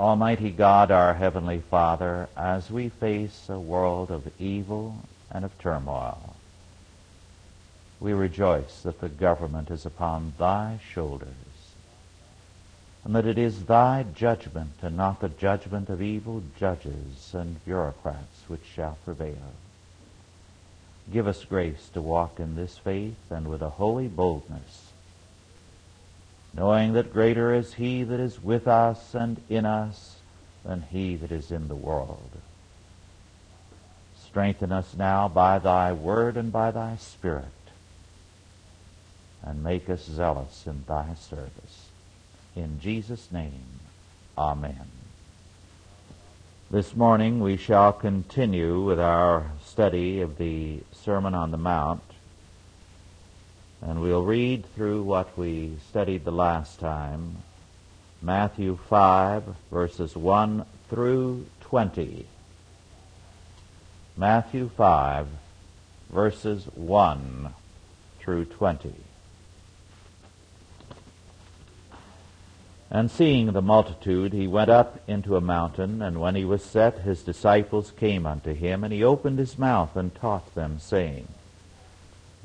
Almighty God, our Heavenly Father, as we face a world of evil and of turmoil, we rejoice that the government is upon thy shoulders, and that it is thy judgment and not the judgment of evil judges and bureaucrats which shall prevail. Give us grace to walk in this faith and with a holy boldness, knowing that greater is he that is with us and in us than he that is in the world. Strengthen us now by thy word and by thy spirit, and make us zealous in thy service. In Jesus' name, amen. This morning we shall continue with our study of the Sermon on the Mount, and we'll read through what we studied the last time Matthew 5, verses 1 through 20. Matthew 5, verses 1 through 20. And seeing the multitude, he went up into a mountain, and when he was set, his disciples came unto him, and he opened his mouth and taught them, saying,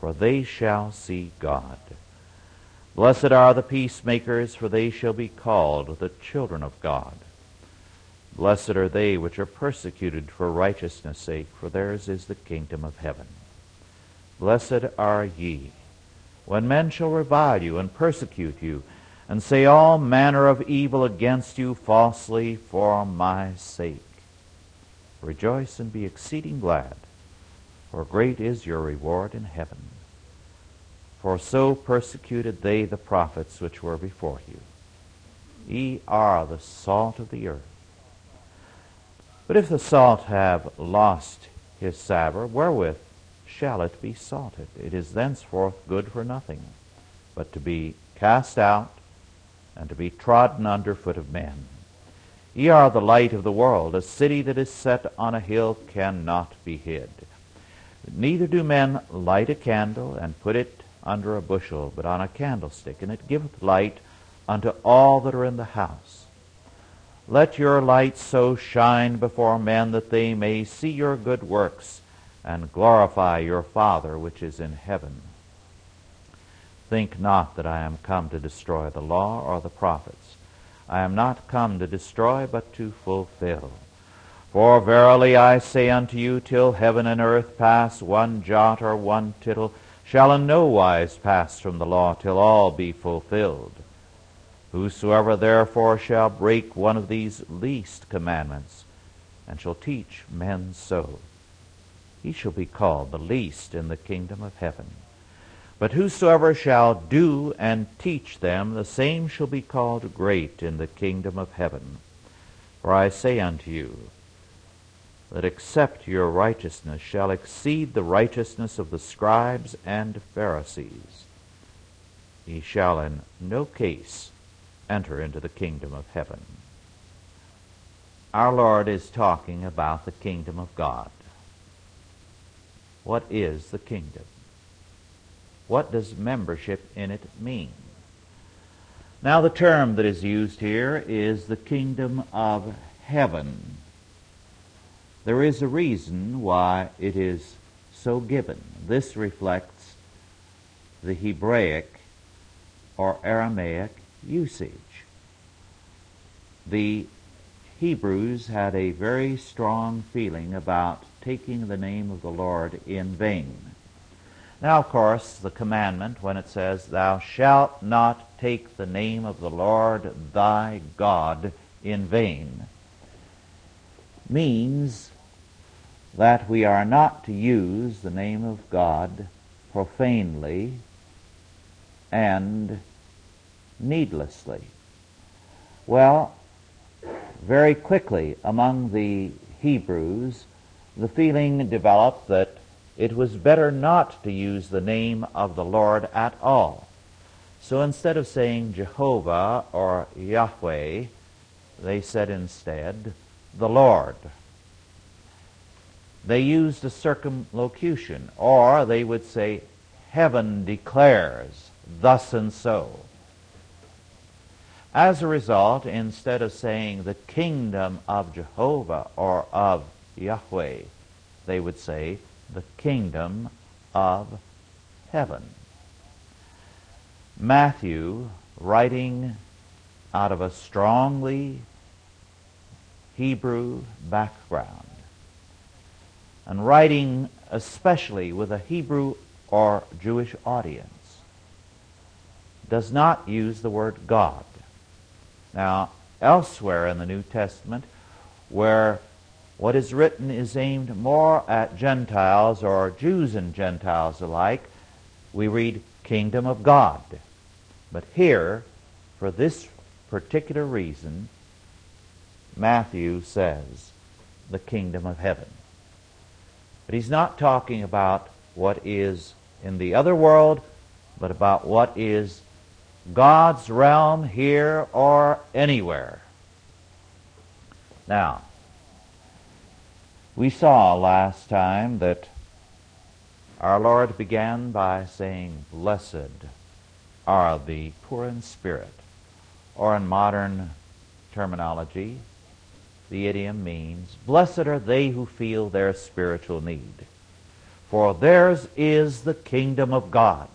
for they shall see God. Blessed are the peacemakers, for they shall be called the children of God. Blessed are they which are persecuted for righteousness' sake, for theirs is the kingdom of heaven. Blessed are ye when men shall revile you and persecute you, and say all manner of evil against you falsely for my sake. Rejoice and be exceeding glad, for great is your reward in heaven. For so persecuted they the prophets which were before you. Ye are the salt of the earth. But if the salt have lost his savour, wherewith shall it be salted. It is thenceforth good for nothing, but to be cast out and to be trodden under foot of men. Ye are the light of the world. A city that is set on a hill cannot be hid. Neither do men light a candle and put it under a bushel, but on a candlestick, and it giveth light unto all that are in the house. Let your light so shine before men that they may see your good works and glorify your Father which is in heaven. Think not that I am come to destroy the law or the prophets. I am not come to destroy, but to fulfill. For verily I say unto you, till heaven and earth pass, one jot or one tittle shall in no wise pass from the law till all be fulfilled. Whosoever therefore shall break one of these least commandments, and shall teach men so, he shall be called the least in the kingdom of heaven. But whosoever shall do and teach them, the same shall be called great in the kingdom of heaven. For I say unto you, that except your righteousness shall exceed the righteousness of the scribes and Pharisees, ye shall in no case enter into the kingdom of heaven. Our Lord is talking about the kingdom of God. What is the kingdom? What does membership in it mean? Now, the term that is used here is the kingdom of heaven. There is a reason why it is so given. This reflects the Hebraic or Aramaic usage. The Hebrews had a very strong feeling about taking the name of the Lord in vain. Now, of course, the commandment, when it says, Thou shalt not take the name of the Lord thy God in vain, means that we are not to use the name of God profanely and needlessly. Well, very quickly among the Hebrews, the feeling developed that it was better not to use the name of the Lord at all. So instead of saying Jehovah or Yahweh, they said instead the Lord. They used a circumlocution, or they would say, Heaven declares thus and so. As a result, instead of saying the kingdom of Jehovah or of Yahweh, they would say the kingdom of heaven. Matthew, writing out of a strongly Hebrew background, and writing especially with a Hebrew or Jewish audience, does not use the word God. Now, elsewhere in the New Testament, where what is written is aimed more at Gentiles or Jews and Gentiles alike, we read kingdom of God. But here, for this particular reason, Matthew says the kingdom of heaven. But he's not talking about what is in the other world, but about what is God's realm here or anywhere. Now, we saw last time that our Lord began by saying, Blessed are the poor in spirit, or in modern terminology, the idiom means, Blessed are they who feel their spiritual need, for theirs is the kingdom of God.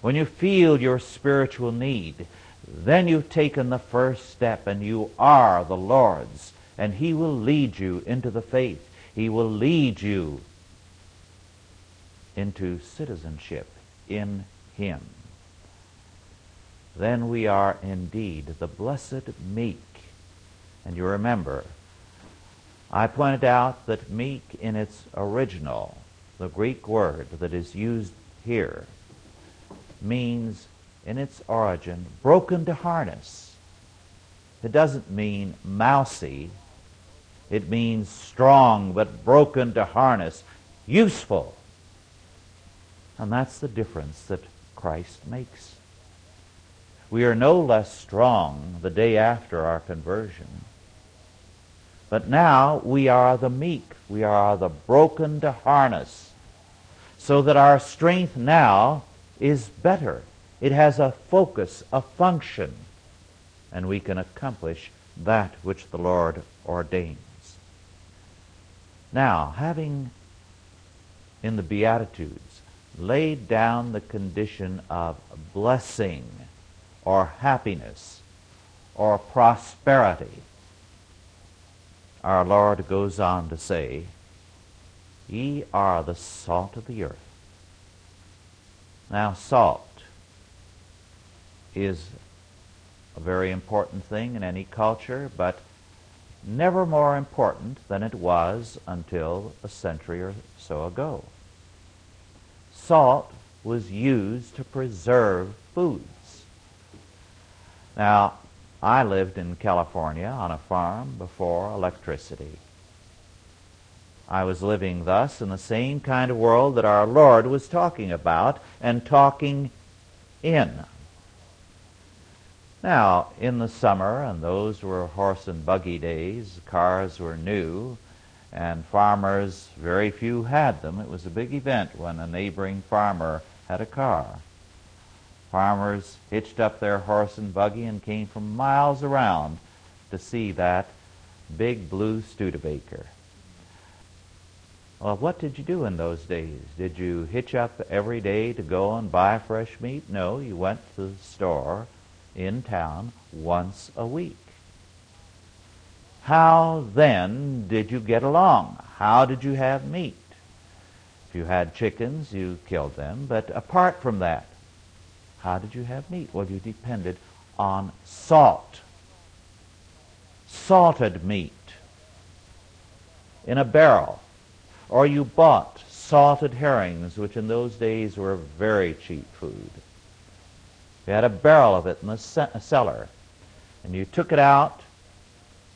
When you feel your spiritual need, then you've taken the first step and you are the Lord's, and He will lead you into the faith. He will lead you into citizenship in Him. Then we are indeed the blessed meek. And you remember, I pointed out that meek in its original, the Greek word that is used here, means in its origin broken to harness. It doesn't mean mousy. It means strong but broken to harness, useful. And that's the difference that Christ makes. We are no less strong the day after our conversion. But now we are the meek. We are the broken to harness. So that our strength now is better. It has a focus, a function, and we can accomplish that which the Lord ordains. Now, having in the Beatitudes laid down the condition of blessing or happiness or prosperity, our Lord goes on to say, Ye are the salt of the earth. Now, salt is a very important thing in any culture, but never more important than it was until a century or so ago. Salt was used to preserve foods. Now, I lived in California on a farm before electricity. I was living thus in the same kind of world that our Lord was talking about and talking in. Now, in the summer, and those were horse and buggy days, cars were new, and farmers, very few had them. It was a big event when a neighboring farmer had a car. Farmers hitched up their horse and buggy and came from miles around to see that big blue Studebaker. Well, what did you do in those days? Did you hitch up every day to go and buy fresh meat? No, you went to the store in town once a week. How then did you get along? How did you have meat? If you had chickens, you killed them, but apart from that, how did you have meat? Well, you depended on salt. Salted meat in a barrel or you bought salted herrings, which in those days were very cheap food. You had a barrel of it in the uh, cellar, and you took it out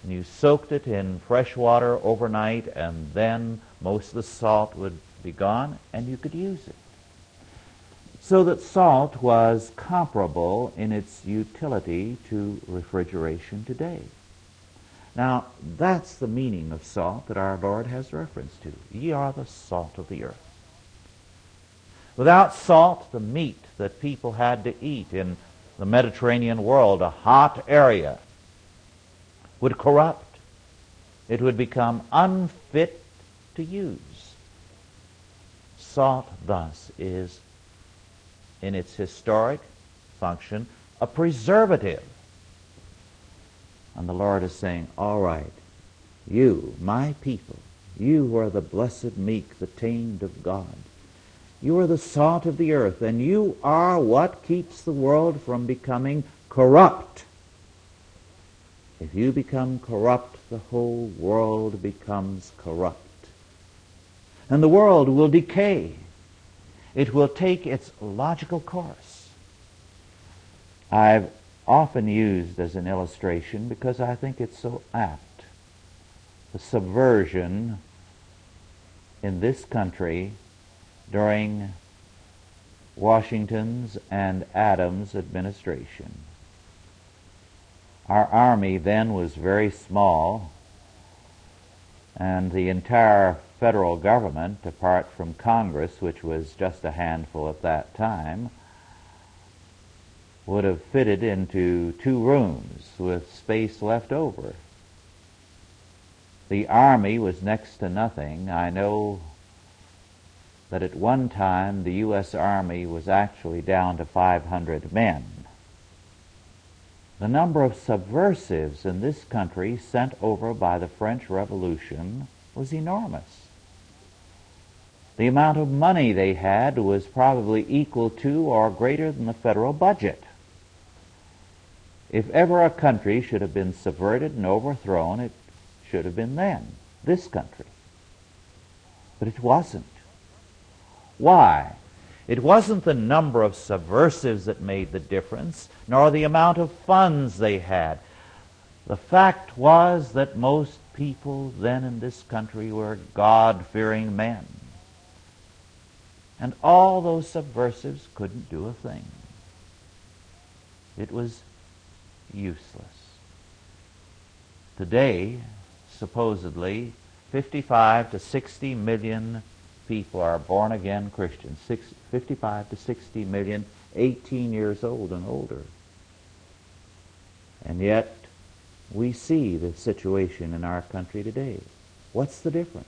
and you soaked it in fresh water overnight, and then most of the salt would be gone, and you could use it. So that salt was comparable in its utility to refrigeration today. Now, that's the meaning of salt that our Lord has reference to. Ye are the salt of the earth. Without salt, the meat that people had to eat in the Mediterranean world, a hot area, would corrupt. It would become unfit to use. Salt, thus, is, in its historic function, a preservative. And the Lord is saying, All right, you, my people, you who are the blessed meek, the tamed of God, you are the salt of the earth, and you are what keeps the world from becoming corrupt. If you become corrupt, the whole world becomes corrupt. And the world will decay. It will take its logical course. I've often used as an illustration because I think it's so apt the subversion in this country during Washington's and Adams' administration. Our army then was very small, and the entire federal government, apart from Congress, which was just a handful at that time, would have fitted into two rooms with space left over. The army was next to nothing. I know that at one time the U.S. Army was actually down to 500 men. The number of subversives in this country sent over by the French Revolution was enormous. The amount of money they had was probably equal to or greater than the federal budget. If ever a country should have been subverted and overthrown, it should have been then, this country. But it wasn't. Why? It wasn't the number of subversives that made the difference, nor the amount of funds they had. The fact was that most people then in this country were God fearing men. And all those subversives couldn't do a thing. It was useless. Today, supposedly, 55 to 60 million people are born again Christians. Six, 55 to 60 million, 18 years old and older. And yet, we see the situation in our country today. What's the difference?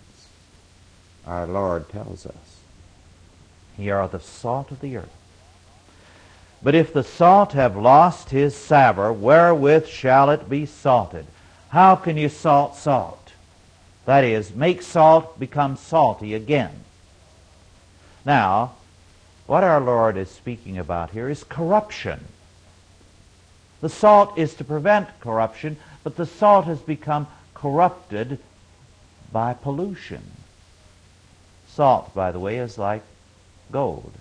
Our Lord tells us. Ye are the salt of the earth. But if the salt have lost his savor, wherewith shall it be salted? How can you salt salt? That is, make salt become salty again. Now, what our Lord is speaking about here is corruption. The salt is to prevent corruption, but the salt has become corrupted by pollution. Salt, by the way, is like gold.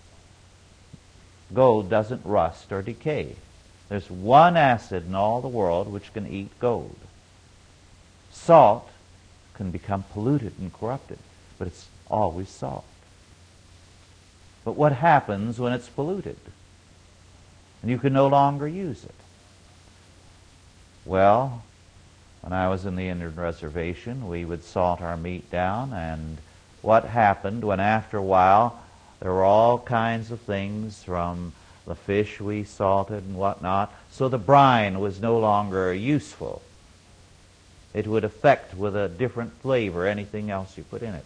Gold doesn't rust or decay. There's one acid in all the world which can eat gold. Salt can become polluted and corrupted, but it's always salt. But what happens when it's polluted? And you can no longer use it. Well, when I was in the Indian reservation, we would salt our meat down, and what happened when after a while there were all kinds of things from the fish we salted and whatnot, so the brine was no longer useful. It would affect with a different flavor anything else you put in it.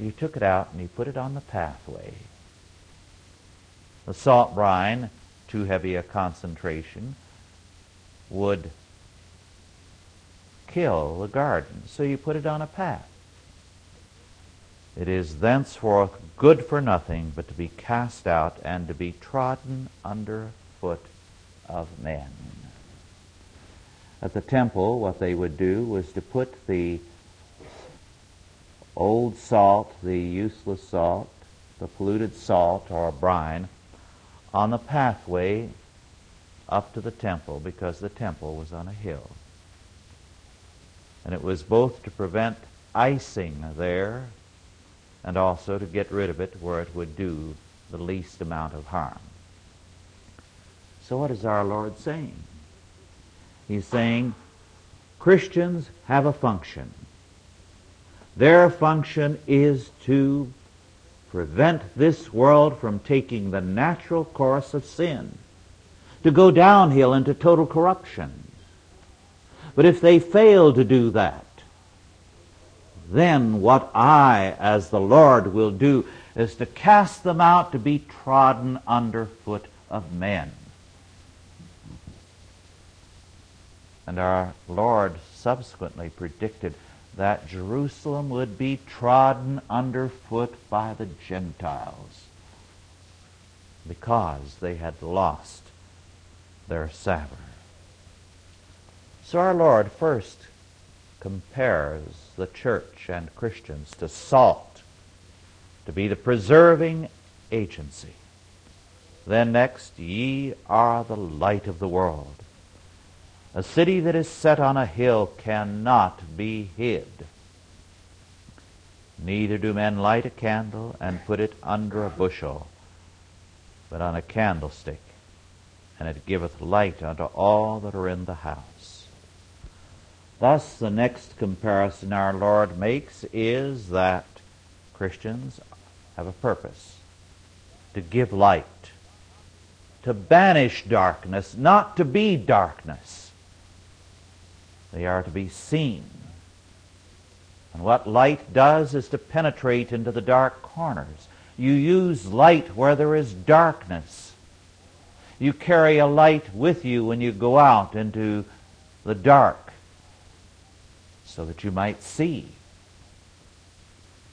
You took it out and you put it on the pathway. The salt brine, too heavy a concentration, would kill the garden, so you put it on a path. It is thenceforth good for nothing but to be cast out and to be trodden under foot of men. At the temple, what they would do was to put the old salt, the useless salt, the polluted salt or brine, on the pathway up to the temple because the temple was on a hill. And it was both to prevent icing there and also to get rid of it where it would do the least amount of harm. So, what is our Lord saying? He's saying Christians have a function. Their function is to prevent this world from taking the natural course of sin, to go downhill into total corruption. But if they fail to do that, then what I, as the Lord, will do is to cast them out to be trodden under foot of men. And our Lord subsequently predicted that Jerusalem would be trodden underfoot by the Gentiles because they had lost their savor. So our Lord first compares the church and Christians to salt, to be the preserving agency. Then next, ye are the light of the world. A city that is set on a hill cannot be hid. Neither do men light a candle and put it under a bushel, but on a candlestick, and it giveth light unto all that are in the house. Thus, the next comparison our Lord makes is that Christians have a purpose to give light, to banish darkness, not to be darkness. They are to be seen. And what light does is to penetrate into the dark corners. You use light where there is darkness. You carry a light with you when you go out into the dark so that you might see.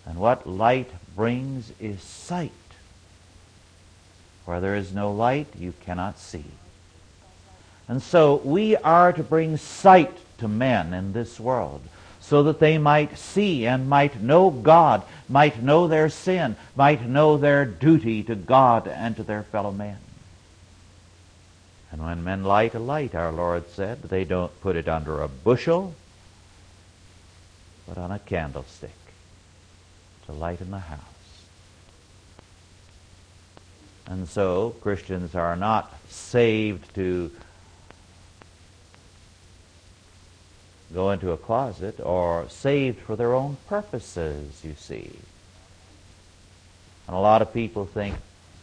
And what light brings is sight. Where there is no light, you cannot see. And so we are to bring sight to men in this world so that they might see and might know God, might know their sin, might know their duty to God and to their fellow men. And when men light a light, our Lord said, they don't put it under a bushel, but on a candlestick to light in the house. And so Christians are not saved to go into a closet or saved for their own purposes, you see. And a lot of people think,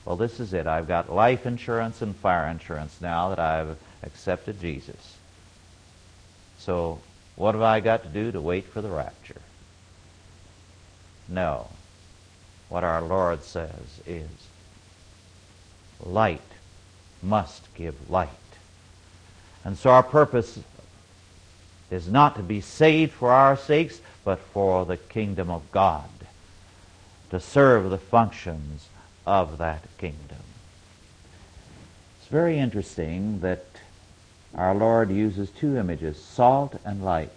well, this is it. I've got life insurance and fire insurance now that I've accepted Jesus. So what have I got to do to wait for the rapture? No. What our Lord says is light must give light. And so our purpose is not to be saved for our sakes, but for the kingdom of God, to serve the functions of that kingdom. It's very interesting that our Lord uses two images, salt and light.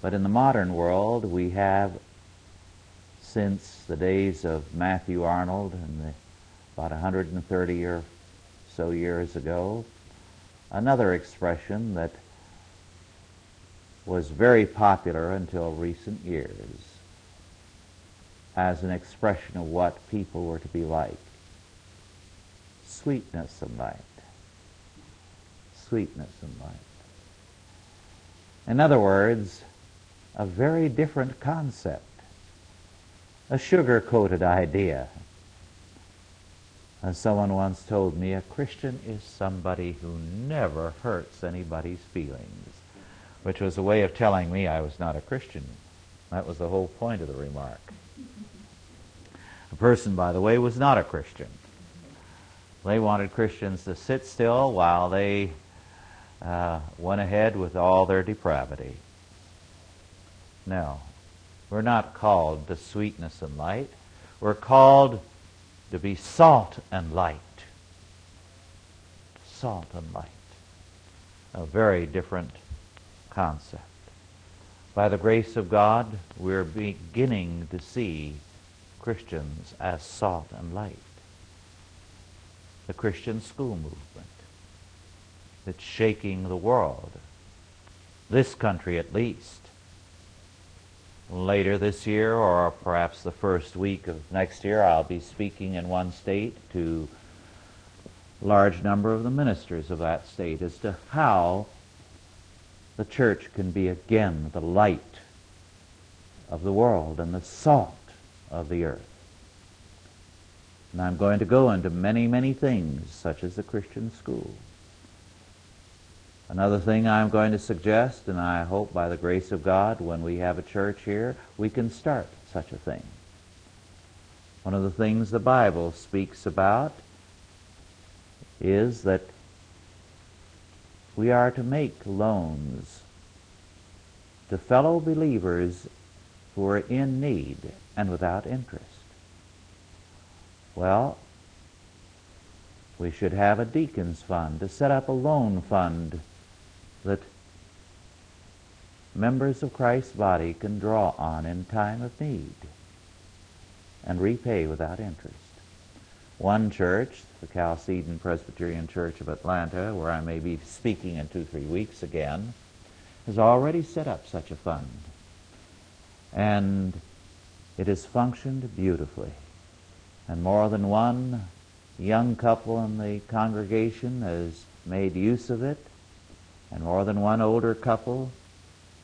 But in the modern world, we have, since the days of Matthew Arnold and the, about 130 or so years ago, another expression that was very popular until recent years as an expression of what people were to be like. Sweetness and light. Sweetness and light. In other words, a very different concept. A sugar-coated idea. As someone once told me, a Christian is somebody who never hurts anybody's feelings which was a way of telling me I was not a Christian. That was the whole point of the remark. The person, by the way, was not a Christian. They wanted Christians to sit still while they uh, went ahead with all their depravity. No, we're not called to sweetness and light. We're called to be salt and light. Salt and light. A very different concept. By the grace of God, we're beginning to see Christians as salt and light. The Christian school movement that's shaking the world this country at least. Later this year, or perhaps the first week of next year, I'll be speaking in one state to large number of the ministers of that state as to how the church can be again the light of the world and the salt of the earth. And I'm going to go into many, many things, such as the Christian school. Another thing I'm going to suggest, and I hope by the grace of God, when we have a church here, we can start such a thing. One of the things the Bible speaks about is that we are to make loans to fellow believers who are in need and without interest. Well, we should have a deacon's fund, to set up a loan fund that members of Christ's body can draw on in time of need and repay without interest. One church, the Chalcedon Presbyterian Church of Atlanta, where I may be speaking in two, three weeks again, has already set up such a fund. And it has functioned beautifully. And more than one young couple in the congregation has made use of it, and more than one older couple,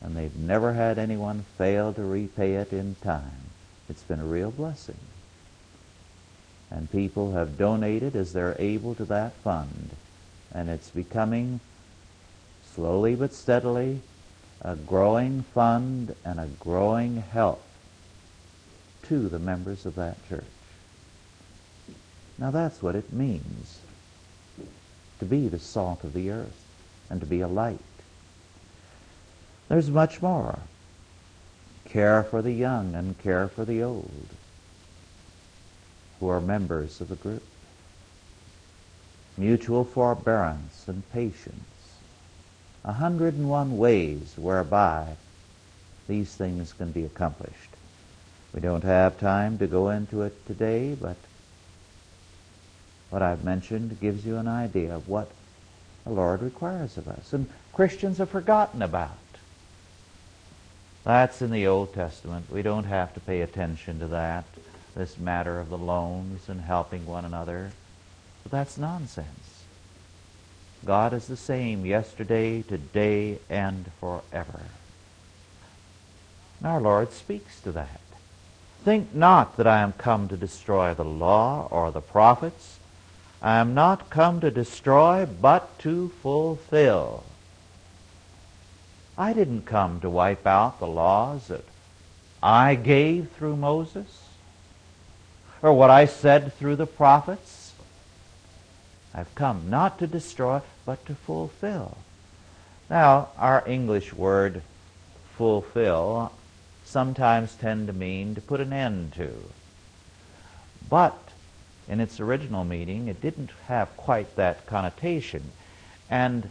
and they've never had anyone fail to repay it in time. It's been a real blessing. And people have donated as they're able to that fund. And it's becoming, slowly but steadily, a growing fund and a growing help to the members of that church. Now that's what it means to be the salt of the earth and to be a light. There's much more. Care for the young and care for the old who are members of the group. Mutual forbearance and patience. A hundred and one ways whereby these things can be accomplished. We don't have time to go into it today, but what I've mentioned gives you an idea of what the Lord requires of us. And Christians have forgotten about. That's in the Old Testament. We don't have to pay attention to that this matter of the loans and helping one another. But that's nonsense. God is the same yesterday, today, and forever. And our Lord speaks to that. Think not that I am come to destroy the law or the prophets. I am not come to destroy, but to fulfill. I didn't come to wipe out the laws that I gave through Moses or what I said through the prophets. I've come not to destroy, but to fulfill. Now, our English word fulfill sometimes tend to mean to put an end to. But in its original meaning, it didn't have quite that connotation. And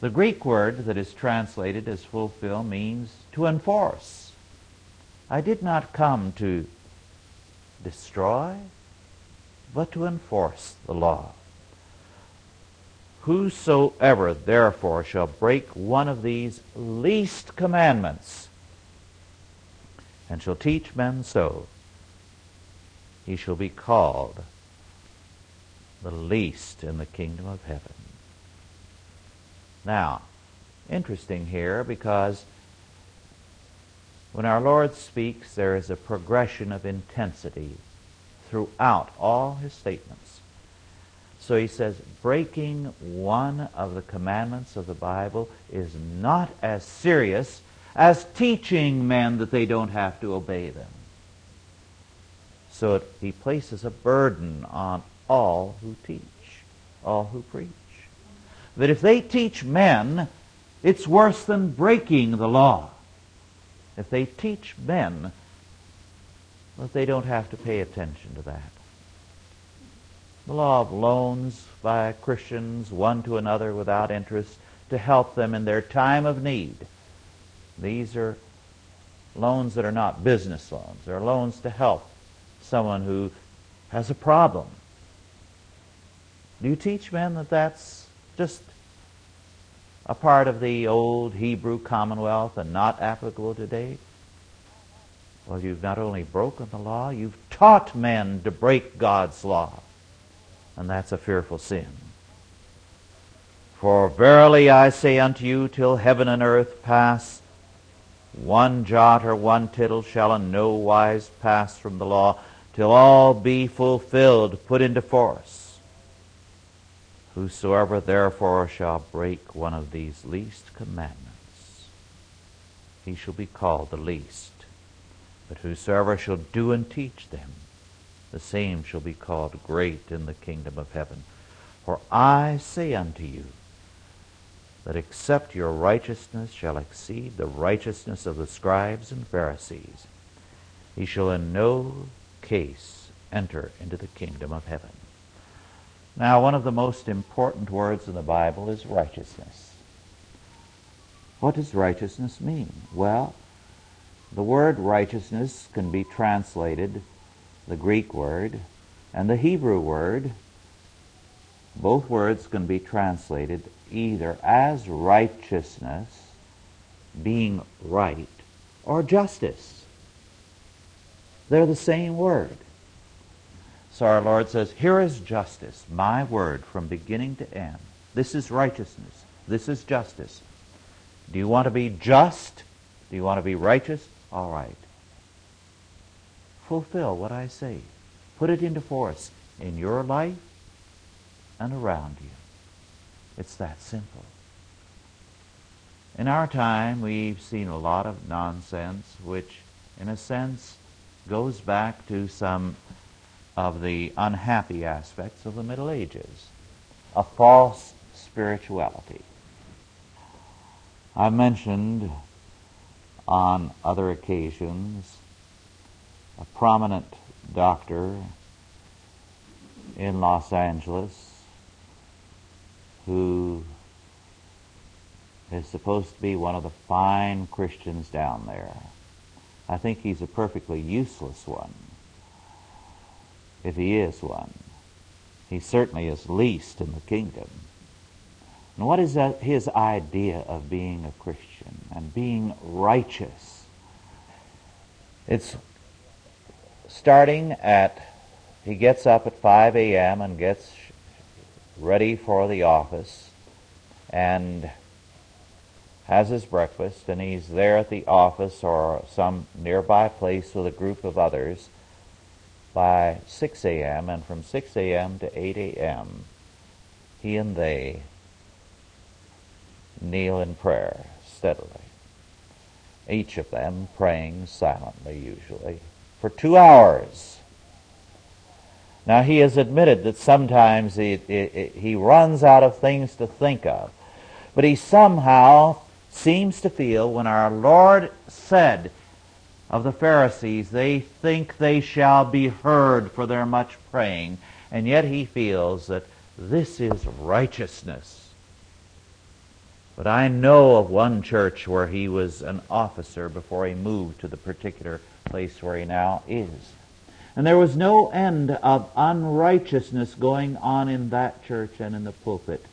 the Greek word that is translated as fulfill means to enforce. I did not come to destroy, but to enforce the law. Whosoever therefore shall break one of these least commandments and shall teach men so, he shall be called the least in the kingdom of heaven. Now, interesting here because when our Lord speaks, there is a progression of intensity throughout all his statements. So he says, breaking one of the commandments of the Bible is not as serious as teaching men that they don't have to obey them. So it, he places a burden on all who teach, all who preach. That if they teach men, it's worse than breaking the law if they teach men that they don't have to pay attention to that. The law of loans by Christians one to another without interest to help them in their time of need. These are loans that are not business loans. They're loans to help someone who has a problem. Do you teach men that that's just a part of the old Hebrew commonwealth and not applicable today? Well, you've not only broken the law, you've taught men to break God's law. And that's a fearful sin. For verily I say unto you, till heaven and earth pass, one jot or one tittle shall in no wise pass from the law, till all be fulfilled, put into force. Whosoever therefore shall break one of these least commandments, he shall be called the least. But whosoever shall do and teach them, the same shall be called great in the kingdom of heaven. For I say unto you, that except your righteousness shall exceed the righteousness of the scribes and Pharisees, he shall in no case enter into the kingdom of heaven. Now, one of the most important words in the Bible is righteousness. What does righteousness mean? Well, the word righteousness can be translated, the Greek word and the Hebrew word, both words can be translated either as righteousness, being right, or justice. They're the same word. So our Lord says, Here is justice, my word from beginning to end. This is righteousness. This is justice. Do you want to be just? Do you want to be righteous? All right. Fulfill what I say. Put it into force in your life and around you. It's that simple. In our time, we've seen a lot of nonsense, which, in a sense, goes back to some of the unhappy aspects of the Middle Ages a false spirituality. I've mentioned on other occasions a prominent doctor in Los Angeles who is supposed to be one of the fine Christians down there. I think he's a perfectly useless one, if he is one. He certainly is least in the kingdom. And what is that, his idea of being a Christian and being righteous? It's starting at, he gets up at 5 a.m. and gets ready for the office and has his breakfast, and he's there at the office or some nearby place with a group of others by 6 a.m., and from 6 a.m. to 8 a.m., he and they kneel in prayer steadily. Each of them praying silently, usually, for two hours. Now, he has admitted that sometimes he, he, he runs out of things to think of, but he somehow seems to feel when our Lord said of the Pharisees, they think they shall be heard for their much praying, and yet he feels that this is righteousness. But I know of one church where he was an officer before he moved to the particular place where he now is. And there was no end of unrighteousness going on in that church and in the pulpit.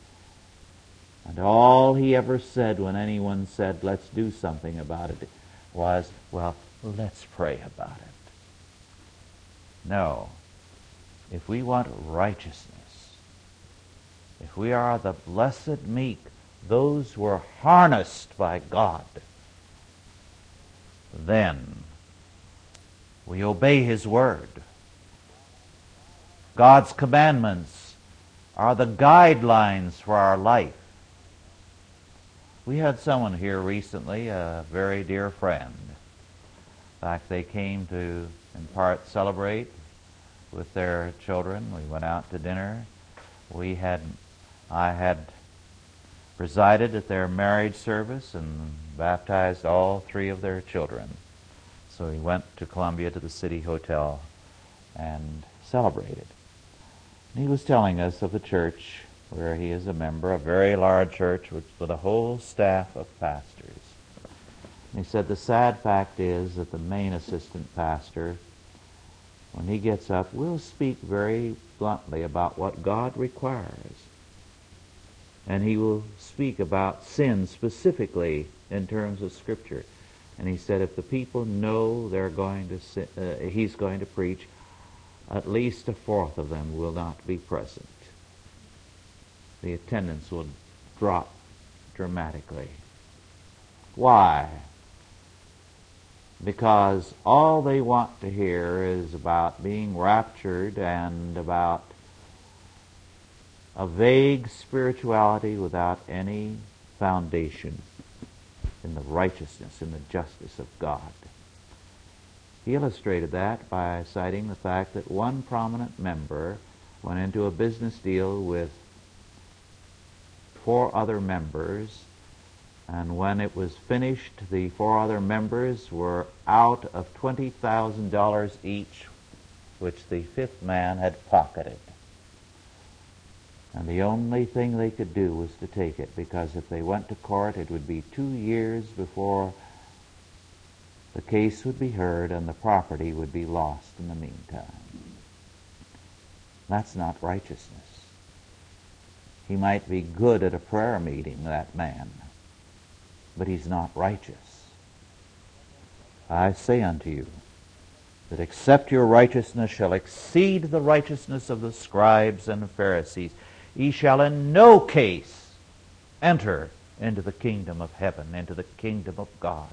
And all he ever said when anyone said, let's do something about it, was, well, let's pray about it. No. If we want righteousness, if we are the blessed meek, those who are harnessed by God, then we obey His Word. God's commandments are the guidelines for our life. We had someone here recently, a very dear friend. In fact, they came to, in part, celebrate with their children. We went out to dinner. We had, I had presided at their marriage service and baptized all three of their children. So he went to Columbia to the City Hotel and celebrated. And he was telling us of the church where he is a member, a very large church with, with a whole staff of pastors. He said the sad fact is that the main assistant pastor, when he gets up, will speak very bluntly about what God requires And he will speak about sin specifically in terms of Scripture. And he said if the people know they're going to sin, uh, he's going to preach, at least a fourth of them will not be present. The attendance will drop dramatically. Why? Because all they want to hear is about being raptured and about a vague spirituality without any foundation in the righteousness and the justice of God. He illustrated that by citing the fact that one prominent member went into a business deal with four other members, and when it was finished, the four other members were out of $20,000 each, which the fifth man had pocketed. And the only thing they could do was to take it, because if they went to court, it would be two years before the case would be heard and the property would be lost in the meantime. That's not righteousness. He might be good at a prayer meeting, that man, but he's not righteous. I say unto you that except your righteousness shall exceed the righteousness of the scribes and Pharisees, ye shall in no case enter into the kingdom of heaven, into the kingdom of God.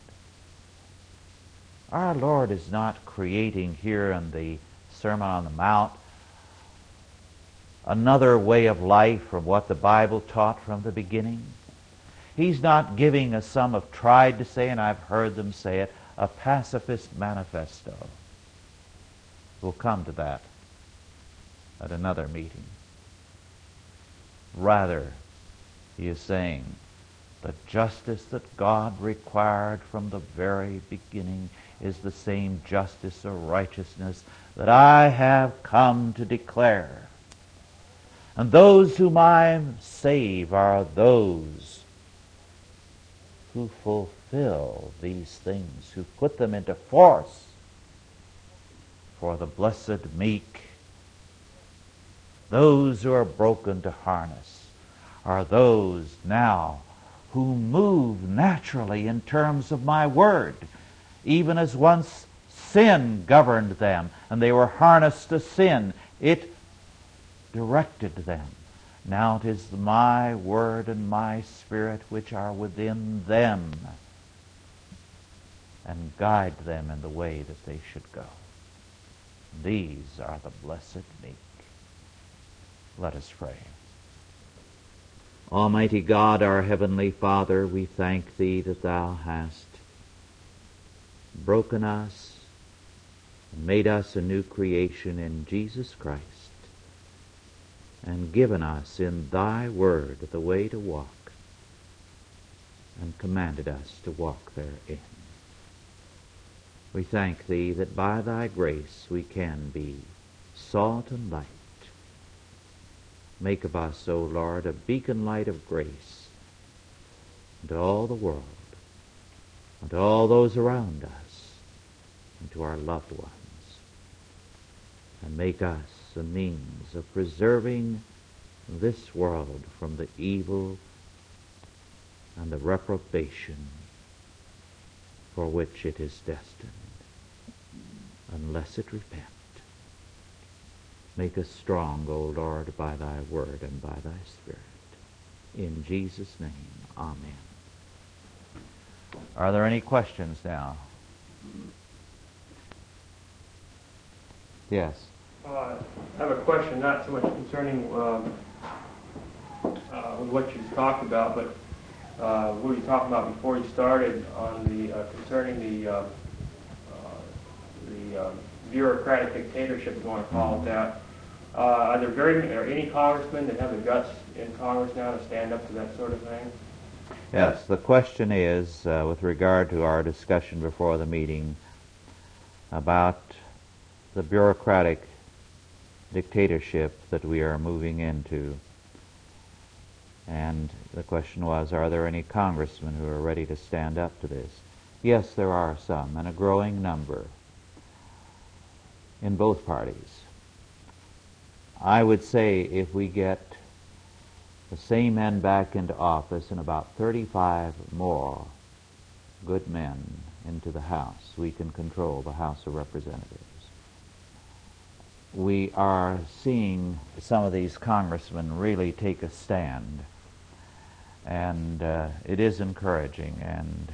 Our Lord is not creating here in the Sermon on the Mount another way of life from what the Bible taught from the beginning. He's not giving us some have tried to say, and I've heard them say it, a pacifist manifesto. We'll come to that at another meeting. Rather, he is saying, the justice that God required from the very beginning is the same justice or righteousness that I have come to declare. And those whom I save are those who fulfill these things, who put them into force for the blessed meek those who are broken to harness are those now who move naturally in terms of my word, even as once sin governed them and they were harnessed to sin. It directed them. Now it is my word and my spirit which are within them and guide them in the way that they should go. These are the blessed meek. Let us pray. Almighty God, our heavenly Father, we thank Thee that Thou hast broken us and made us a new creation in Jesus Christ and given us in Thy Word the way to walk and commanded us to walk therein. We thank Thee that by Thy grace we can be salt and light Make of us, O Lord, a beacon light of grace to all the world, and all those around us, and to our loved ones. And make us a means of preserving this world from the evil and the reprobation for which it is destined, unless it repent. Make us strong, O Lord, by thy word and by thy spirit. In Jesus' name, amen. Are there any questions now? Yes. Uh, I have a question, not so much concerning um, uh, what you talked about, but uh, what you talked about before you started on the uh, concerning the uh, uh, the bureaucratic dictatorship, if you want to call it that. Are there very are any congressmen that have the guts in Congress now to stand up to that sort of thing? Yes, the question is, with regard to our discussion before the meeting about the bureaucratic dictatorship that we are moving into. And the question was, are there any congressmen who are ready to stand up to this? Yes, there are some, and a growing number in both parties. I would say if we get the same men back into office and about 35 more good men into the House. We can control the House of Representatives. We are seeing some of these congressmen really take a stand, and uh, it is encouraging, and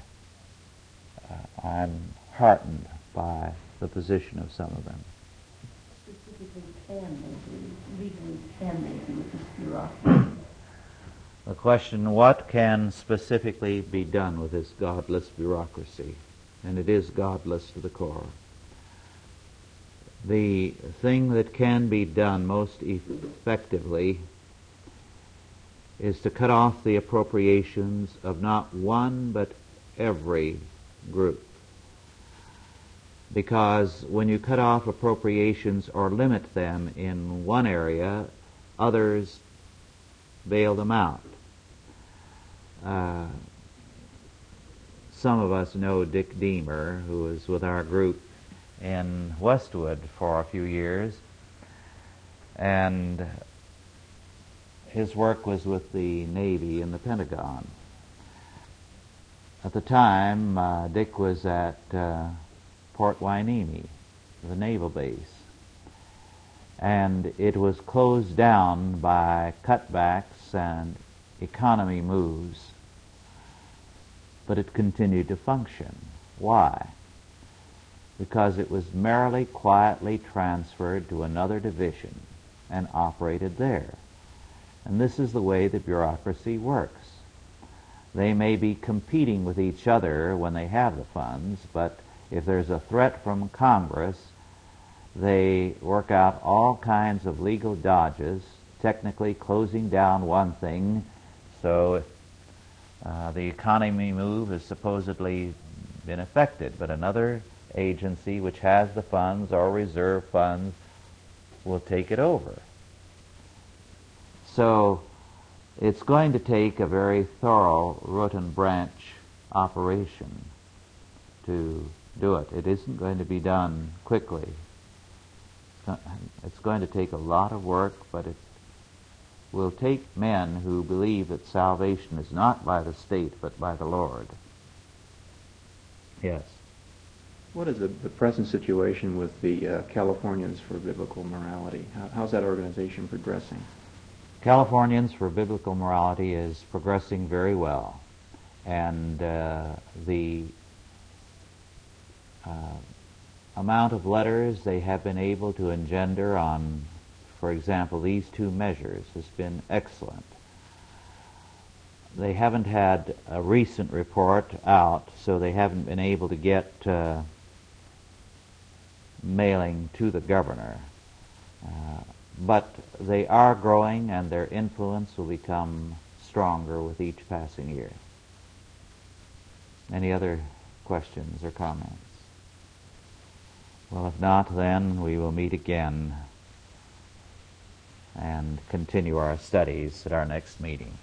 uh, I'm heartened by the position of some of them. Specifically, can they do, legally, can they do this bureaucracy? The question, what can specifically be done with this godless bureaucracy? And it is godless to the core. The thing that can be done most effectively is to cut off the appropriations of not one but every group. Because when you cut off appropriations or limit them in one area, others bail them out. Uh, some of us know Dick Deemer, who was with our group in Westwood for a few years, and his work was with the Navy and the Pentagon. At the time, uh, Dick was at uh, Port Hueneme, the naval base, and it was closed down by cutbacks and economy moves but it continued to function. Why? Because it was merely quietly transferred to another division and operated there. And this is the way the bureaucracy works. They may be competing with each other when they have the funds, but if there's a threat from Congress, they work out all kinds of legal dodges, technically closing down one thing so uh, the economy move has supposedly been affected, but another agency which has the funds or reserve funds will take it over. So it's going to take a very thorough root and branch operation to do it. It isn't going to be done quickly. It's going to take a lot of work, but it will take men who believe that salvation is not by the state but by the Lord. Yes. What is the, the present situation with the uh, Californians for Biblical Morality? How, how's that organization progressing? Californians for Biblical Morality is progressing very well. And uh, the uh, amount of letters they have been able to engender on for example, these two measures has been excellent. They haven't had a recent report out, so they haven't been able to get uh, mailing to the governor. Uh, but they are growing, and their influence will become stronger with each passing year. Any other questions or comments? Well, if not, then we will meet again and continue our studies at our next meeting.